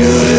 to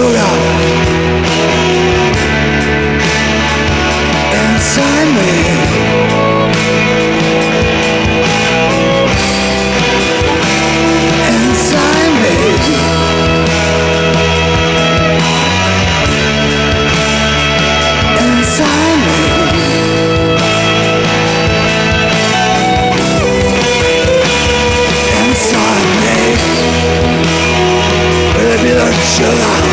Buddha inside me. Inside me. Inside me. Inside me. Baby.